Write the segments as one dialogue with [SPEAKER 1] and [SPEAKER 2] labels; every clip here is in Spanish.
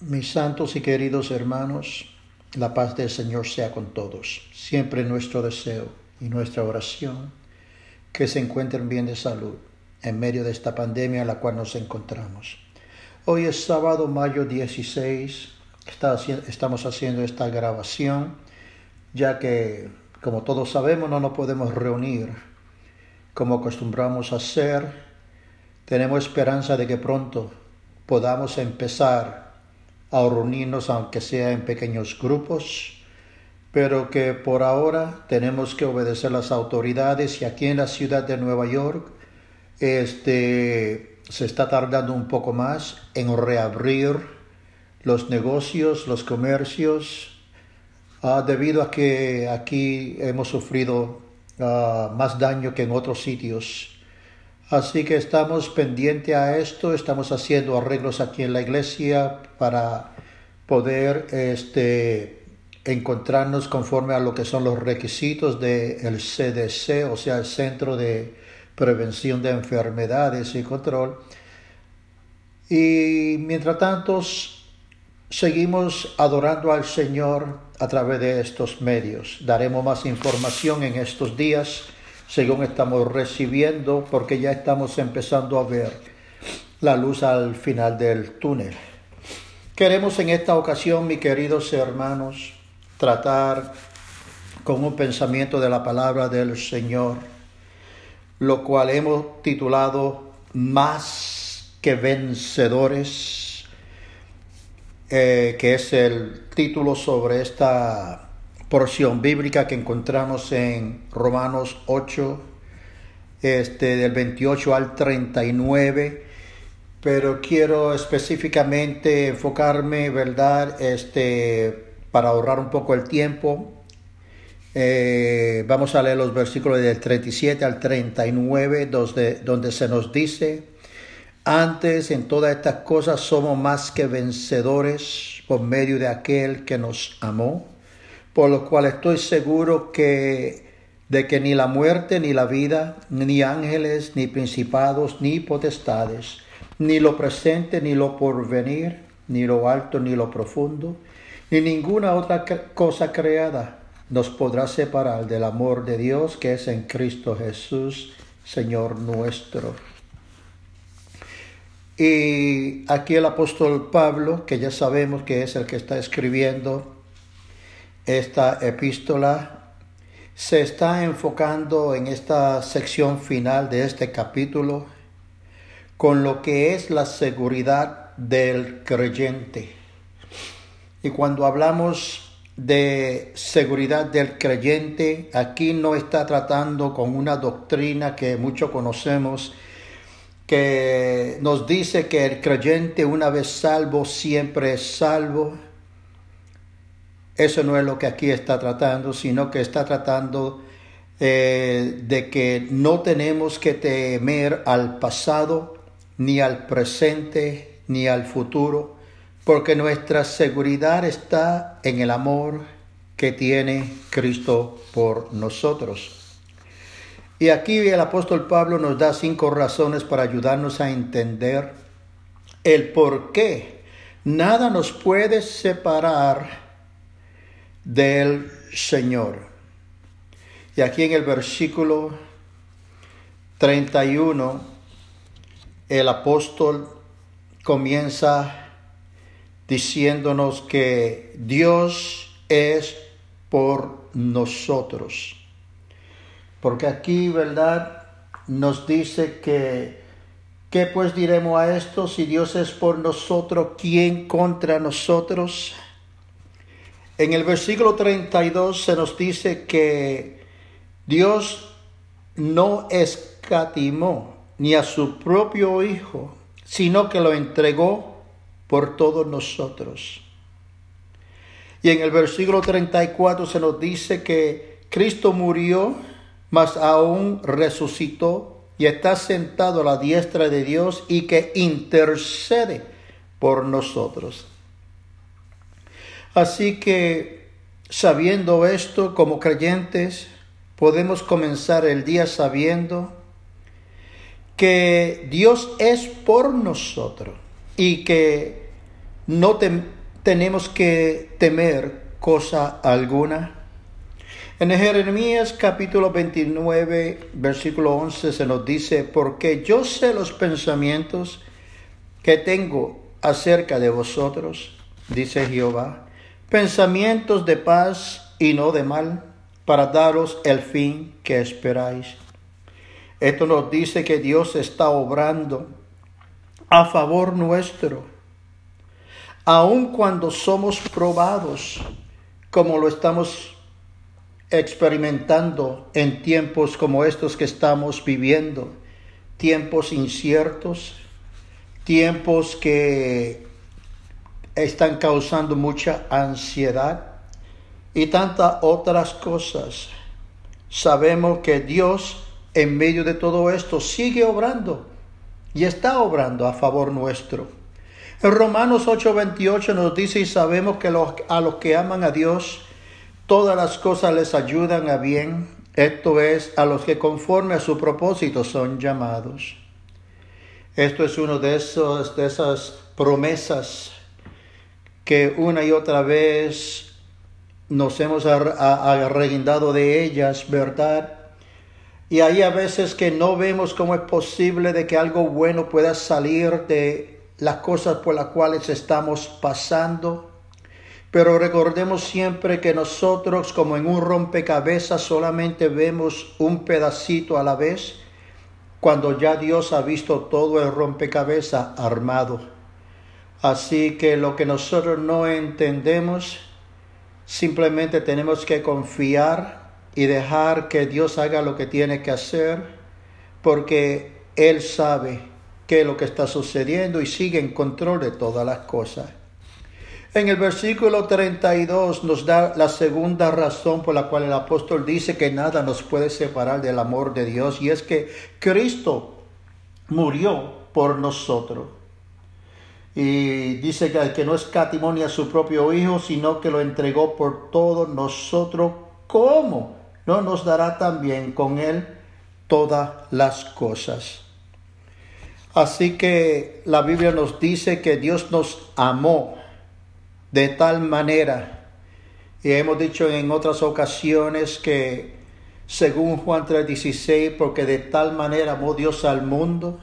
[SPEAKER 1] Mis santos y queridos hermanos, la paz del Señor sea con todos. Siempre nuestro deseo y nuestra oración que se encuentren bien de salud en medio de esta pandemia en la cual nos encontramos. Hoy es sábado, mayo 16. estamos haciendo esta grabación ya que, como todos sabemos, no nos podemos reunir como acostumbramos a hacer. Tenemos esperanza de que pronto podamos empezar a reunirnos aunque sea en pequeños grupos, pero que por ahora tenemos que obedecer las autoridades y aquí en la ciudad de Nueva York este, se está tardando un poco más en reabrir los negocios, los comercios, ah, debido a que aquí hemos sufrido ah, más daño que en otros sitios. Así que estamos pendientes a esto, estamos haciendo arreglos aquí en la iglesia para poder este, encontrarnos conforme a lo que son los requisitos del CDC, o sea, el Centro de Prevención de Enfermedades y Control. Y mientras tanto, seguimos adorando al Señor a través de estos medios. Daremos más información en estos días según estamos recibiendo, porque ya estamos empezando a ver la luz al final del túnel. Queremos en esta ocasión, mis queridos hermanos, tratar con un pensamiento de la palabra del Señor, lo cual hemos titulado Más que vencedores, eh, que es el título sobre esta porción bíblica que encontramos en Romanos 8, este, del 28 al 39, pero quiero específicamente enfocarme, ¿verdad? Este, para ahorrar un poco el tiempo. Eh, vamos a leer los versículos del 37 al 39, donde, donde se nos dice, antes en todas estas cosas somos más que vencedores por medio de aquel que nos amó por lo cual estoy seguro que de que ni la muerte ni la vida, ni ángeles, ni principados, ni potestades, ni lo presente, ni lo porvenir, ni lo alto, ni lo profundo, ni ninguna otra cosa creada nos podrá separar del amor de Dios que es en Cristo Jesús, Señor nuestro. Y aquí el apóstol Pablo, que ya sabemos que es el que está escribiendo esta epístola se está enfocando en esta sección final de este capítulo con lo que es la seguridad del creyente. Y cuando hablamos de seguridad del creyente, aquí no está tratando con una doctrina que muchos conocemos, que nos dice que el creyente una vez salvo siempre es salvo eso no es lo que aquí está tratando, sino que está tratando eh, de que no tenemos que temer al pasado, ni al presente, ni al futuro, porque nuestra seguridad está en el amor que tiene Cristo por nosotros. Y aquí el apóstol Pablo nos da cinco razones para ayudarnos a entender el por qué nada nos puede separar del Señor. Y aquí en el versículo 31, el apóstol comienza diciéndonos que Dios es por nosotros. Porque aquí, ¿verdad? Nos dice que, ¿qué pues diremos a esto? Si Dios es por nosotros, ¿quién contra nosotros? En el versículo 32 se nos dice que Dios no escatimó ni a su propio Hijo, sino que lo entregó por todos nosotros. Y en el versículo 34 se nos dice que Cristo murió, mas aún resucitó y está sentado a la diestra de Dios y que intercede por nosotros. Así que, sabiendo esto como creyentes, podemos comenzar el día sabiendo que Dios es por nosotros y que no tenemos que temer cosa alguna. En Jeremías capítulo 29, versículo 11 se nos dice, porque yo sé los pensamientos que tengo acerca de vosotros, dice Jehová, pensamientos de paz y no de mal, para daros el fin que esperáis. Esto nos dice que Dios está obrando a favor nuestro, aun cuando somos probados, como lo estamos experimentando en tiempos como estos que estamos viviendo, tiempos inciertos, tiempos que están causando mucha ansiedad y tantas otras cosas. Sabemos que Dios en medio de todo esto sigue obrando y está obrando a favor nuestro. En Romanos 8:28 nos dice y sabemos que a los que aman a Dios, todas las cosas les ayudan a bien, esto es, a los que conforme a su propósito son llamados. Esto es esos, de esas promesas que una y otra vez nos hemos arrendado de ellas, ¿verdad? Y hay a veces que no vemos cómo es posible de que algo bueno pueda salir de las cosas por las cuales estamos pasando. Pero recordemos siempre que nosotros como en un rompecabezas solamente vemos un pedacito a la vez, cuando ya Dios ha visto todo el rompecabezas armado. Así que lo que nosotros no entendemos, simplemente tenemos que confiar y dejar que Dios haga lo que tiene que hacer, porque Él sabe qué es lo que está sucediendo y sigue en control de todas las cosas. En el versículo 32 nos da la segunda razón por la cual el apóstol dice que nada nos puede separar del amor de Dios y es que Cristo murió por nosotros. Y dice que, que no escatimonia a su propio Hijo, sino que lo entregó por todos nosotros. ¿Cómo? No nos dará también con Él todas las cosas. Así que la Biblia nos dice que Dios nos amó de tal manera. Y hemos dicho en otras ocasiones que según Juan 3:16, porque de tal manera amó Dios al mundo,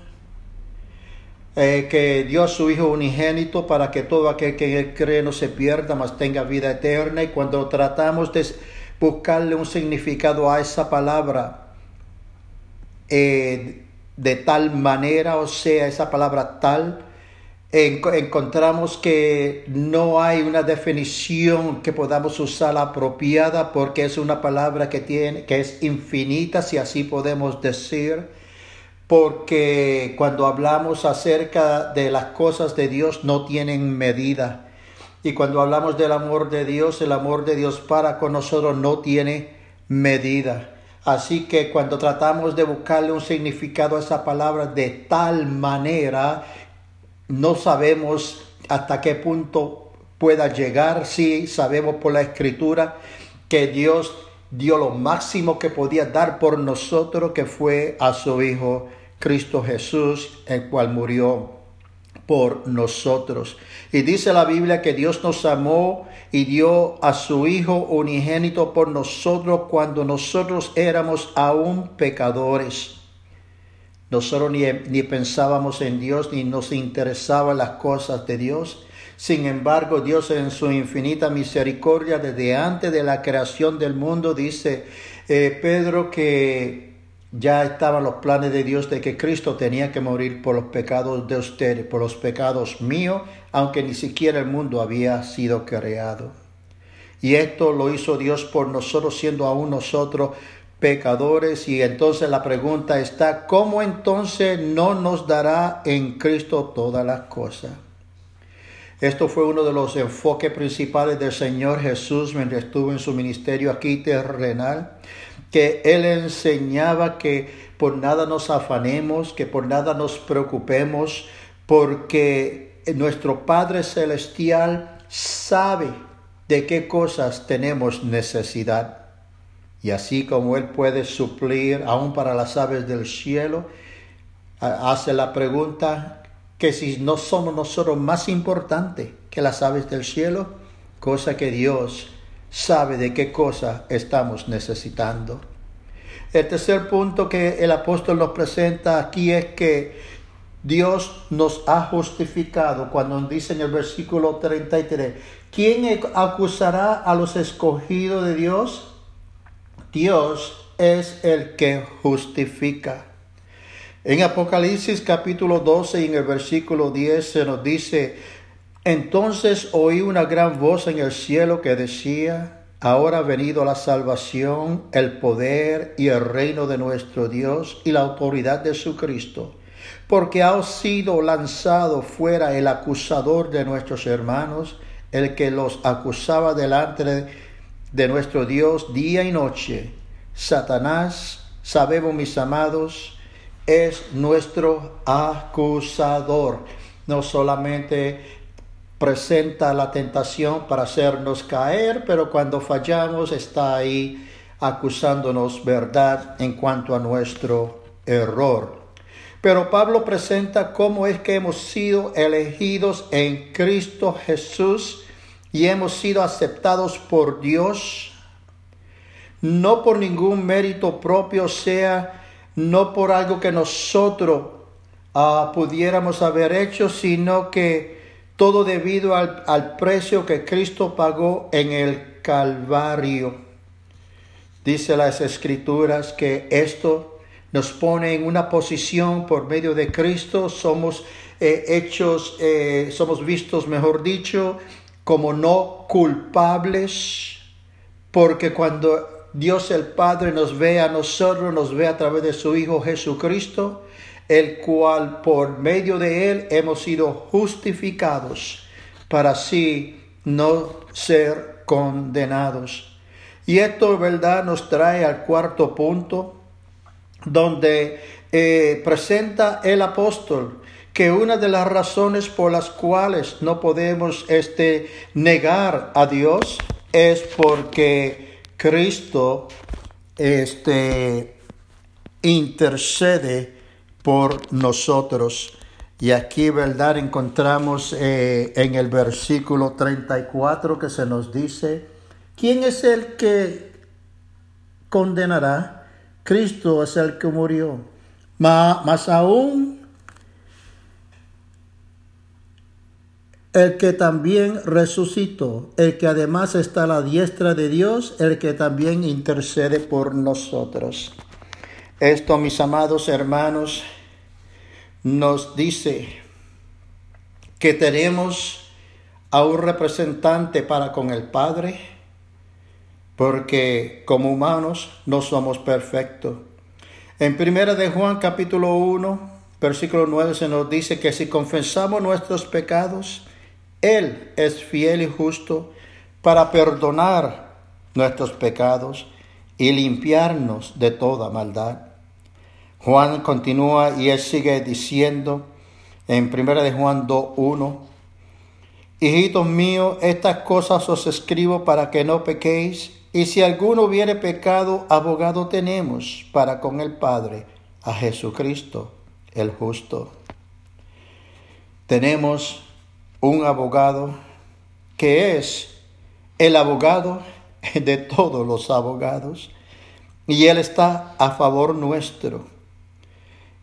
[SPEAKER 1] eh, que dio a su Hijo unigénito para que todo aquel que cree no se pierda, mas tenga vida eterna. Y cuando tratamos de buscarle un significado a esa palabra, eh, de tal manera, o sea, esa palabra tal, encontramos que no hay una definición que podamos usar apropiada porque es una palabra que tiene que es infinita si así podemos decir porque cuando hablamos acerca de las cosas de Dios no tienen medida. Y cuando hablamos del amor de Dios, el amor de Dios para con nosotros no tiene medida. Así que cuando tratamos de buscarle un significado a esa palabra de tal manera, no sabemos hasta qué punto pueda llegar. Sí, sabemos por la escritura que Dios dio lo máximo que podía dar por nosotros, que fue a su Hijo Cristo Jesús, el cual murió por nosotros. Y dice la Biblia que Dios nos amó y dio a su Hijo unigénito por nosotros cuando nosotros éramos aún pecadores. Nosotros ni, ni pensábamos en Dios ni nos interesaban las cosas de Dios. Sin embargo, Dios en su infinita misericordia, desde antes de la creación del mundo, dice eh, Pedro que ya estaban los planes de Dios de que Cristo tenía que morir por los pecados de ustedes, por los pecados míos, aunque ni siquiera el mundo había sido creado. Y esto lo hizo Dios por nosotros, siendo aún nosotros pecadores. Y entonces la pregunta está, ¿cómo entonces no nos dará en Cristo todas las cosas? Esto fue uno de los enfoques principales del Señor Jesús mientras estuvo en su ministerio aquí terrenal que Él enseñaba que por nada nos afanemos, que por nada nos preocupemos, porque nuestro Padre Celestial sabe de qué cosas tenemos necesidad. Y así como Él puede suplir aún para las aves del cielo, hace la pregunta, que si no somos nosotros más importantes que las aves del cielo, cosa que Dios sabe de qué cosa estamos necesitando. El tercer punto que el apóstol nos presenta aquí es que Dios nos ha justificado cuando dice en el versículo 33, ¿quién acusará a los escogidos de Dios? Dios es el que justifica. En Apocalipsis capítulo 12 y en el versículo 10 se nos dice, entonces oí una gran voz en el cielo que decía, ahora ha venido la salvación, el poder y el reino de nuestro Dios y la autoridad de su Cristo, porque ha sido lanzado fuera el acusador de nuestros hermanos, el que los acusaba delante de nuestro Dios día y noche. Satanás, sabemos mis amados, es nuestro acusador. No solamente presenta la tentación para hacernos caer, pero cuando fallamos está ahí acusándonos verdad en cuanto a nuestro error. Pero Pablo presenta cómo es que hemos sido elegidos en Cristo Jesús y hemos sido aceptados por Dios, no por ningún mérito propio, sea no por algo que nosotros ah, pudiéramos haber hecho, sino que todo debido al, al precio que Cristo pagó en el Calvario. Dice las escrituras que esto nos pone en una posición por medio de Cristo, somos eh, hechos, eh, somos vistos, mejor dicho, como no culpables, porque cuando Dios el Padre nos ve a nosotros, nos ve a través de su Hijo Jesucristo, el cual por medio de él hemos sido justificados para así no ser condenados. Y esto, ¿verdad?, nos trae al cuarto punto, donde eh, presenta el apóstol que una de las razones por las cuales no podemos este, negar a Dios es porque Cristo este, intercede por nosotros. Y aquí, ¿verdad? Encontramos eh, en el versículo 34 que se nos dice, ¿quién es el que condenará? Cristo es el que murió. más aún el que también resucitó, el que además está a la diestra de Dios, el que también intercede por nosotros. Esto, mis amados hermanos, nos dice que tenemos a un representante para con el Padre, porque como humanos no somos perfectos. En primera de Juan capítulo 1, versículo 9 se nos dice que si confesamos nuestros pecados, él es fiel y justo para perdonar nuestros pecados y limpiarnos de toda maldad. Juan continúa y él sigue diciendo en 1 de Juan 2.1, Hijitos míos, estas cosas os escribo para que no pequéis, y si alguno hubiere pecado, abogado tenemos para con el Padre, a Jesucristo el justo. Tenemos un abogado que es el abogado de todos los abogados y Él está a favor nuestro.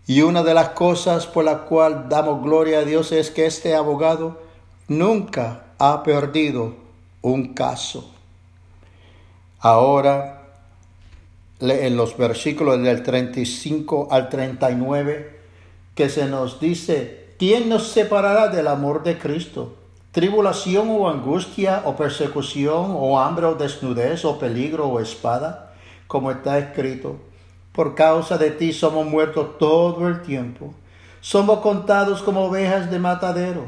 [SPEAKER 1] Y una de las cosas por la cual damos gloria a Dios es que este abogado nunca ha perdido un caso. Ahora, en los versículos del 35 al 39, que se nos dice, ¿Quién nos separará del amor de Cristo? ¿Tribulación o angustia o persecución o hambre o desnudez o peligro o espada? Como está escrito, por causa de ti somos muertos todo el tiempo. Somos contados como ovejas de matadero.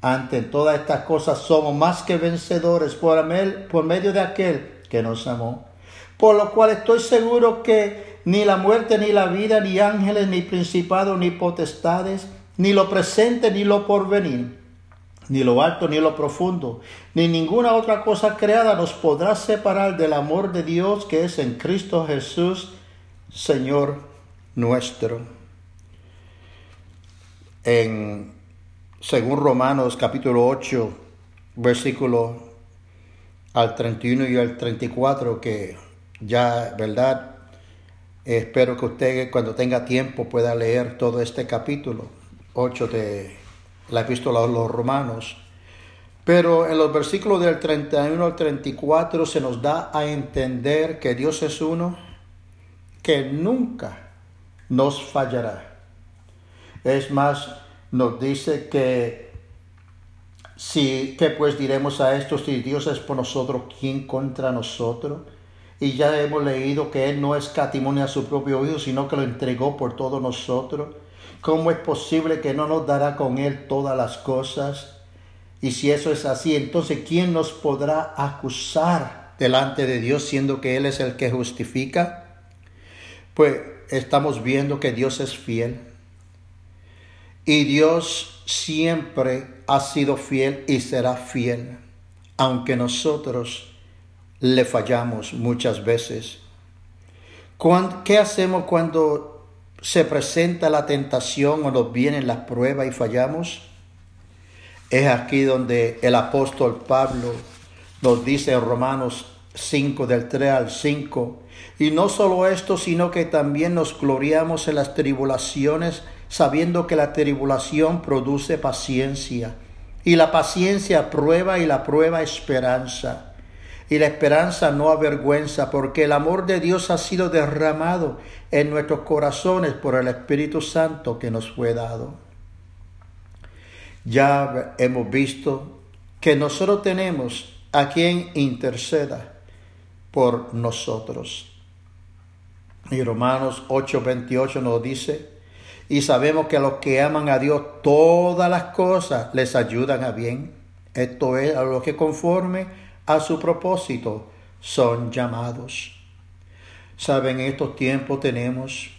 [SPEAKER 1] Ante todas estas cosas somos más que vencedores por, por medio de aquel que nos amó. Por lo cual estoy seguro que ni la muerte, ni la vida, ni ángeles, ni principados, ni potestades, ni lo presente ni lo porvenir, ni lo alto ni lo profundo, ni ninguna otra cosa creada nos podrá separar del amor de Dios que es en Cristo Jesús, Señor nuestro. en según Romanos capítulo 8, versículo al 31 y al 34, que ya, ¿verdad? Espero que usted cuando tenga tiempo pueda leer todo este capítulo 8 de la epístola a los romanos. Pero en los versículos del 31 al 34 se nos da a entender que Dios es uno que nunca nos fallará. Es más, nos dice que si, que pues diremos a esto, si Dios es por nosotros, ¿quién contra nosotros? Y ya hemos leído que Él no escatimó a su propio Hijo, sino que lo entregó por todos nosotros. ¿Cómo es posible que no nos dará con Él todas las cosas? Y si eso es así, entonces ¿quién nos podrá acusar delante de Dios siendo que Él es el que justifica? Pues estamos viendo que Dios es fiel. Y Dios siempre ha sido fiel y será fiel, aunque nosotros le fallamos muchas veces. ¿Qué hacemos cuando se presenta la tentación o nos vienen las pruebas y fallamos? Es aquí donde el apóstol Pablo nos dice en Romanos 5 del 3 al 5, y no solo esto, sino que también nos gloriamos en las tribulaciones, sabiendo que la tribulación produce paciencia, y la paciencia prueba y la prueba esperanza y la esperanza no avergüenza, porque el amor de Dios ha sido derramado en nuestros corazones por el Espíritu Santo que nos fue dado. Ya hemos visto que nosotros tenemos a quien interceda por nosotros. Y Romanos 8:28 nos dice, y sabemos que a los que aman a Dios todas las cosas les ayudan a bien. Esto es a los que conforme a su propósito son llamados. Saben, en estos tiempos tenemos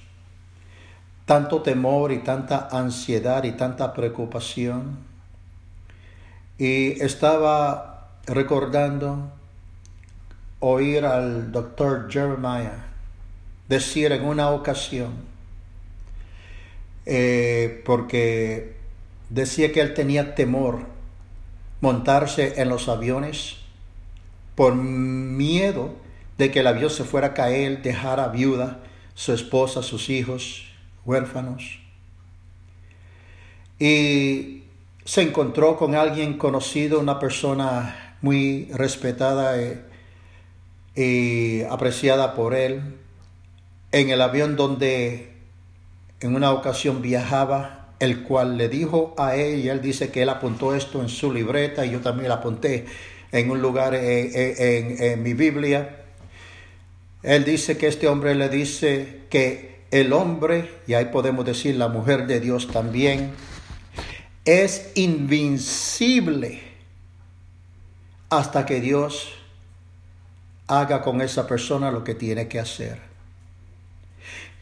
[SPEAKER 1] tanto temor y tanta ansiedad y tanta preocupación. Y estaba recordando oír al doctor Jeremiah decir en una ocasión, eh, porque decía que él tenía temor montarse en los aviones por miedo de que el avión se fuera a caer, dejara viuda, su esposa, sus hijos, huérfanos. Y se encontró con alguien conocido, una persona muy respetada y apreciada por él, en el avión donde en una ocasión viajaba, el cual le dijo a él, y él dice que él apuntó esto en su libreta y yo también lo apunté, en un lugar eh, eh, en, mi Biblia. Él dice que este hombre le dice que el hombre, y ahí podemos decir la mujer de Dios también, es invincible hasta que Dios haga con esa persona lo que tiene que hacer.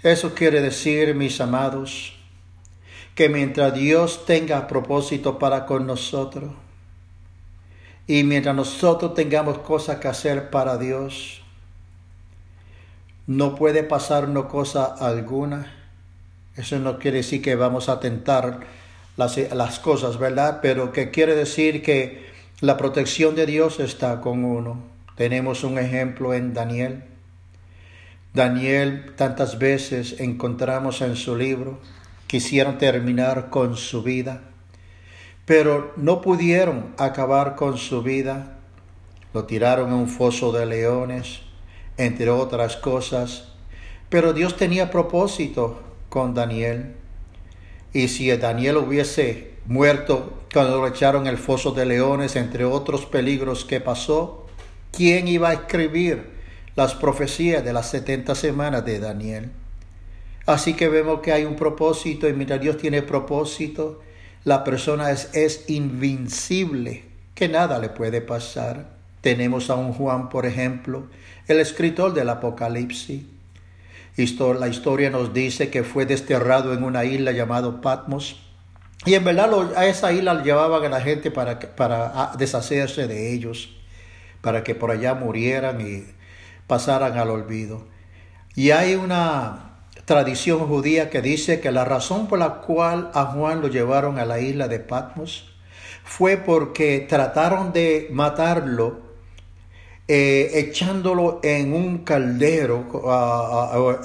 [SPEAKER 1] Eso quiere decir, mis amados, que mientras Dios tenga propósito para con nosotros, y mientras nosotros tengamos cosas que hacer para Dios, no puede pasarnos cosa alguna. Eso no quiere decir que vamos a tentar las, las cosas, ¿verdad? Pero que quiere decir que la protección de Dios está con uno. Tenemos un ejemplo en Daniel. Daniel tantas veces encontramos en su libro, quisieron terminar con su vida pero no pudieron acabar con su vida. Lo tiraron en un foso de leones, entre otras cosas. Pero Dios tenía propósito con Daniel. Y si Daniel hubiese muerto cuando lo echaron el foso de leones, entre otros peligros que pasó, ¿quién iba a escribir las profecías de las 70 semanas de Daniel? Así que vemos que hay un propósito y mientras Dios tiene propósito, la persona es, es invincible, que nada le puede pasar. Tenemos a un Juan, por ejemplo, el escritor del Apocalipsis. La historia nos dice que fue desterrado en una isla llamada Patmos. Y en verdad a esa isla llevaban a la gente para, para deshacerse de ellos, para que por allá murieran y pasaran al olvido. Y hay una tradición judía que dice que la razón por la cual a Juan lo llevaron a la isla de Patmos fue porque trataron de matarlo eh, echándolo en un caldero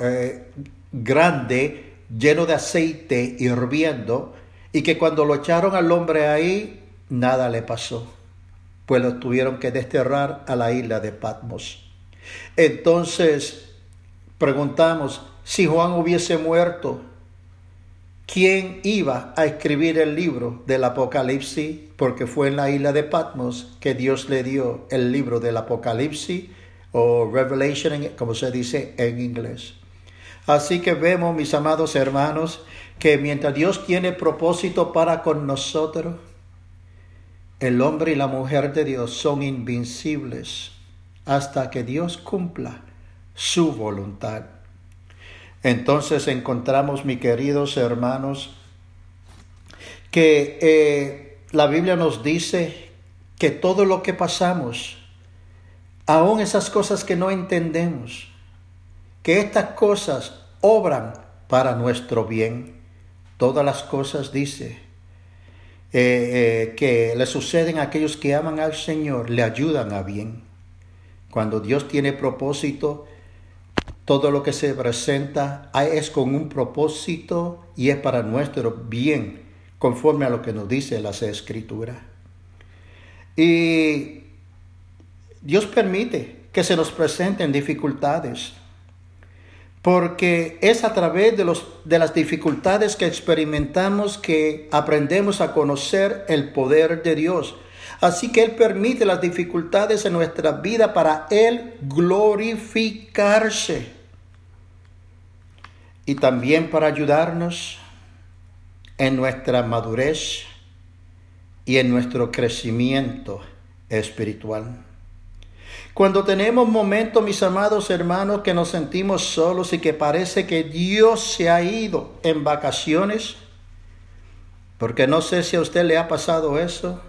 [SPEAKER 1] eh, grande lleno de aceite hirviendo y que cuando lo echaron al hombre ahí nada le pasó, pues lo tuvieron que desterrar a la isla de Patmos. Entonces preguntamos, si Juan hubiese muerto, ¿quién iba a escribir el libro del Apocalipsis? Porque fue en la isla de Patmos que Dios le dio el libro del Apocalipsis o Revelation, como se dice en inglés. Así que vemos, mis amados hermanos, que mientras Dios tiene propósito para con nosotros, el hombre y la mujer de Dios son invencibles hasta que Dios cumpla su voluntad. Entonces encontramos, mis queridos hermanos, que eh, la Biblia nos dice que todo lo que pasamos, aun esas cosas que no entendemos, que estas cosas obran para nuestro bien. Todas las cosas, dice, eh, eh, que le suceden a aquellos que aman al Señor, le ayudan a bien. Cuando Dios tiene propósito, todo lo que se presenta es con un propósito y es para nuestro bien, conforme a lo que nos dice las escrituras. Y Dios permite que se nos presenten dificultades, porque es a través de, los, de las dificultades que experimentamos que aprendemos a conocer el poder de Dios. Así que Él permite las dificultades en nuestra vida para Él glorificarse y también para ayudarnos en nuestra madurez y en nuestro crecimiento espiritual. Cuando tenemos momentos, mis amados hermanos, que nos sentimos solos y que parece que Dios se ha ido en vacaciones, porque no sé si a usted le ha pasado eso,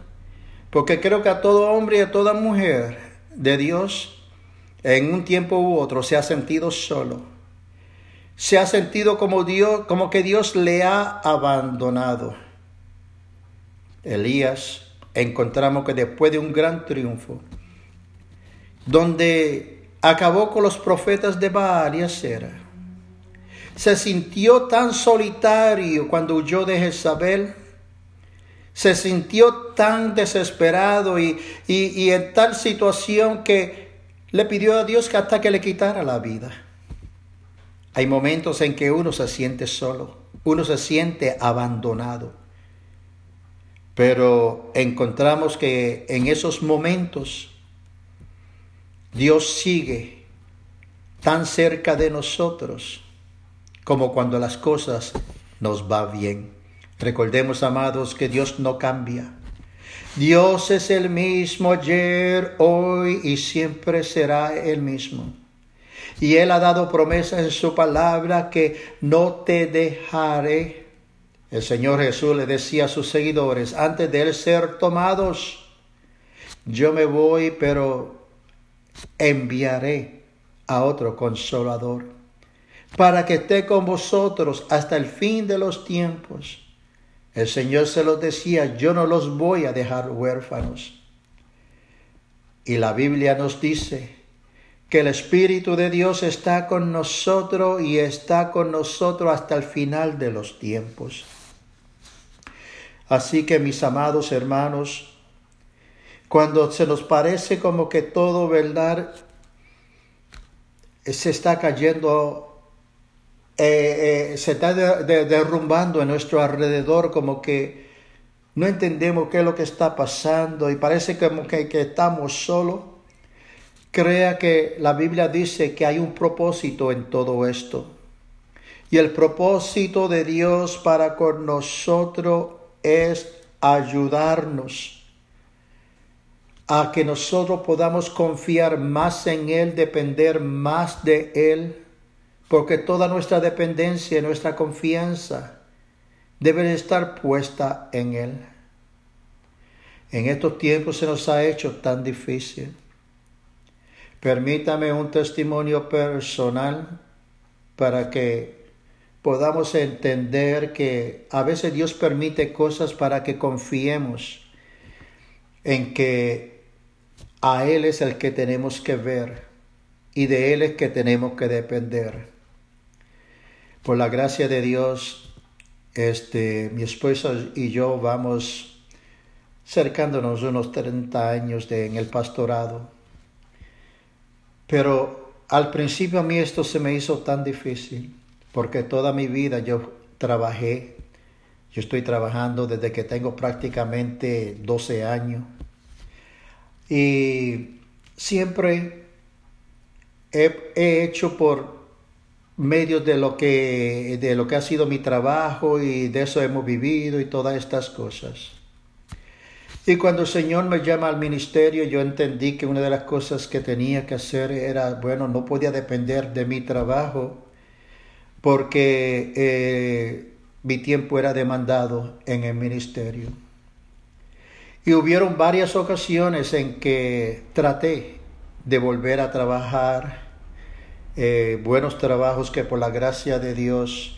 [SPEAKER 1] porque creo que a todo hombre y a toda mujer de Dios, en un tiempo u otro, se ha sentido solo se ha sentido como Dios, como que Dios le ha abandonado. Elías encontramos que después de un gran triunfo, donde acabó con los profetas de Baal y Acera, se sintió tan solitario cuando huyó de Jezabel, se sintió tan desesperado y, y en tal situación que le pidió a Dios que hasta que le quitara la vida. Hay momentos en que uno se siente solo, uno se siente abandonado. Pero encontramos que en esos momentos Dios sigue tan cerca de nosotros como cuando las cosas nos va bien. Recordemos, amados, que Dios no cambia. Dios es el mismo ayer, hoy y siempre será el mismo. Y Él ha dado promesa en su palabra que no te dejaré. El Señor Jesús le decía a sus seguidores, antes de Él ser tomados, yo me voy, pero enviaré a otro consolador, para que esté con vosotros hasta el fin de los tiempos. El Señor se los decía, yo no los voy a dejar huérfanos. Y la Biblia nos dice que el Espíritu de Dios está con nosotros y está con nosotros hasta el final de los tiempos. Así que mis amados hermanos, cuando se nos parece como que todo, ¿verdad? Se está cayendo, eh, eh, se está derrumbando en nuestro alrededor, como que no entendemos qué es lo que está pasando y parece como que, que estamos solos crea que la Biblia dice que hay un propósito en todo esto. Y el propósito de Dios para con nosotros es ayudarnos a que nosotros podamos confiar más en Él, depender más de Él, porque toda nuestra dependencia, nuestra confianza debe estar puesta en Él. En estos tiempos se nos ha hecho tan difícil. Permítame un testimonio personal para que podamos entender que a veces Dios permite cosas para que confiemos en que a Él es el que tenemos que ver y de Él es que tenemos que depender. Por la gracia de Dios, este, mi esposa y yo vamos cercándonos unos 30 años de, en el pastorado. Pero al principio a mí esto se me hizo tan difícil porque toda mi vida yo trabajé, yo estoy trabajando desde que tengo prácticamente 12 años y siempre he, hecho por medio de lo que de lo que ha sido mi trabajo y de eso hemos vivido y todas estas cosas. Y cuando el Señor me llama al ministerio, yo entendí que una de las cosas que tenía que hacer era, bueno, no podía depender de mi trabajo, porque eh, mi tiempo era demandado en el ministerio. Y hubieron varias ocasiones en que traté de volver a trabajar, eh, buenos trabajos que por la gracia de Dios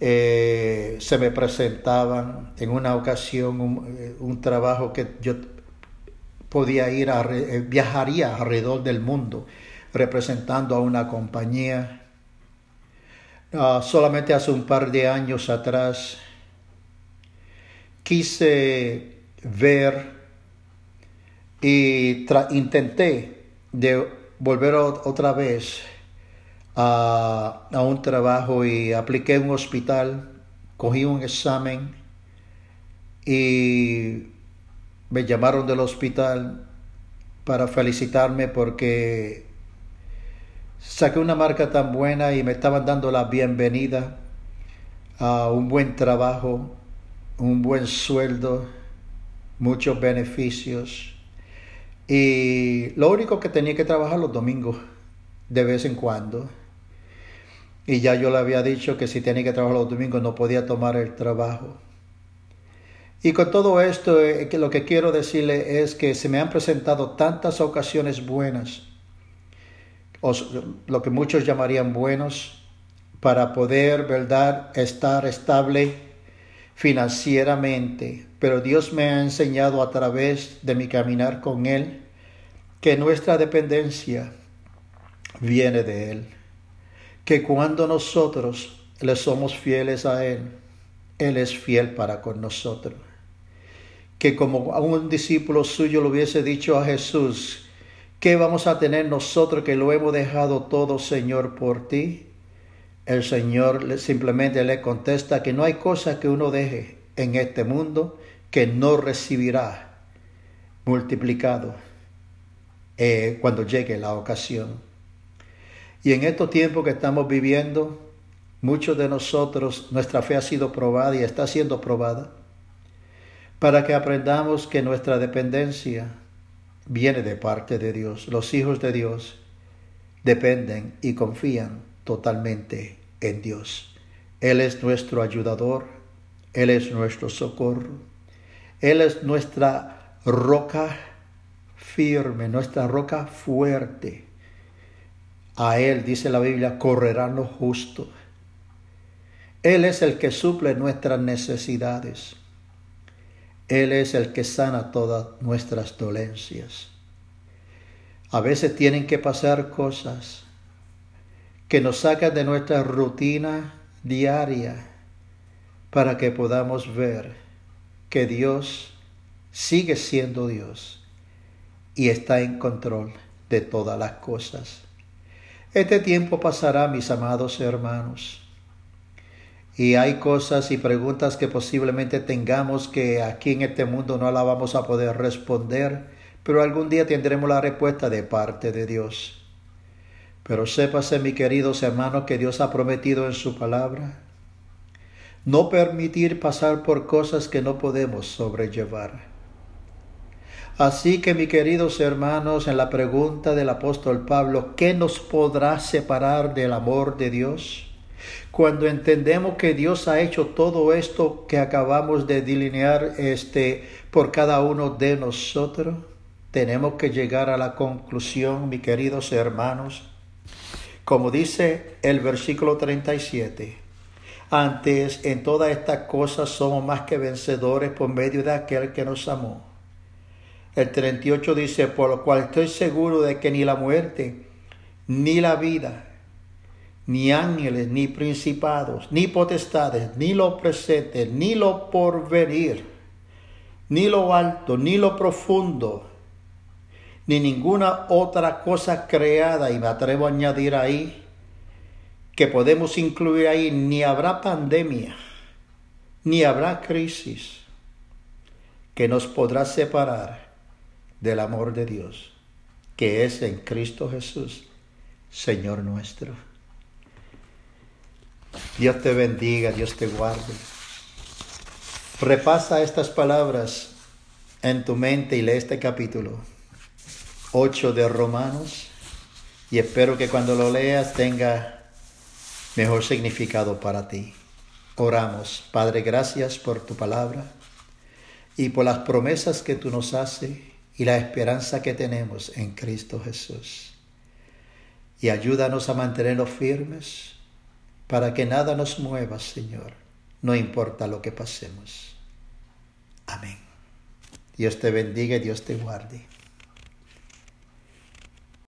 [SPEAKER 1] eh, se me presentaban. En una ocasión un, trabajo que yo podía ir a, viajaría alrededor del mundo representando a una compañía Ah, solamente hace un par de años atrás quise ver y intenté de volver otra vez a, un trabajo y apliqué un hospital, cogí un examen y me llamaron del hospital para felicitarme porque saqué una marca tan buena y me estaban dando la bienvenida a un buen trabajo, un buen sueldo, muchos beneficios. Y lo único que tenía que trabajar los domingos, de vez en cuando. Y ya yo le había dicho que si tenía que trabajar los domingos no podía tomar el trabajo. Y con todo esto, eh, lo que quiero decirle es que se me han presentado tantas ocasiones buenas lo que muchos llamarían buenos, para poder, ¿verdad?, estar estable financieramente. Pero Dios me ha enseñado a través de mi caminar con Él que nuestra dependencia viene de Él. Que cuando nosotros le somos fieles a Él, Él es fiel para con nosotros. Que como a un discípulo suyo le hubiese dicho a Jesús, ¿Qué vamos a tener nosotros que lo hemos dejado todo, Señor, por ti? El Señor simplemente le contesta que no hay cosa que uno deje en este mundo que no recibirá multiplicado eh, cuando llegue la ocasión. Y en estos tiempos que estamos viviendo, muchos de nosotros, nuestra fe ha sido probada y está siendo probada, para que aprendamos que nuestra dependencia viene de parte de Dios. Los hijos de Dios dependen y confían totalmente en Dios. Él es nuestro ayudador, Él es nuestro socorro, Él es nuestra roca firme, nuestra roca fuerte. A Él, dice la Biblia, correrán los justos. Él es el que suple nuestras necesidades. Él es el que sana todas nuestras dolencias. A veces tienen que pasar cosas que nos sacan de nuestra rutina diaria para que podamos ver que Dios sigue siendo Dios y está en control de todas las cosas. Este tiempo pasará, mis amados hermanos. Y hay cosas y preguntas que posiblemente tengamos que aquí en este mundo no la vamos a poder responder, pero algún día tendremos la respuesta de parte de Dios. Pero sépase, mi queridos hermanos, que Dios ha prometido en su palabra no permitir pasar por cosas que no podemos sobrellevar. Así que, mis queridos hermanos, en la pregunta del apóstol Pablo, ¿qué nos podrá separar del amor de Dios? Cuando entendemos que Dios ha hecho todo esto que acabamos de delinear este, por cada uno de nosotros, tenemos que llegar a la conclusión, mis queridos hermanos, como dice el versículo 37, Antes, en todas estas cosas somos más que vencedores por medio de aquel que nos amó. El 38 dice, por lo cual estoy seguro de que ni la muerte, ni la vida, ni ángeles, ni principados, ni potestades, ni lo presente, ni lo porvenir, ni lo alto, ni lo profundo, ni ninguna otra cosa creada, y me atrevo a añadir ahí, que podemos incluir ahí, ni habrá pandemia, ni habrá crisis que nos podrá separar del amor de Dios, que es en Cristo Jesús, Señor nuestro. Dios te bendiga, Dios te guarde. Repasa estas palabras en tu mente y lee este capítulo 8 de Romanos y espero que cuando lo leas tenga mejor significado para ti. Oramos, Padre, gracias por tu palabra y por las promesas que tú nos haces y la esperanza que tenemos en Cristo Jesús. Y ayúdanos a mantenernos firmes para que nada nos mueva, Señor, no importa lo que pasemos. Amén. Dios te bendiga y Dios te guarde.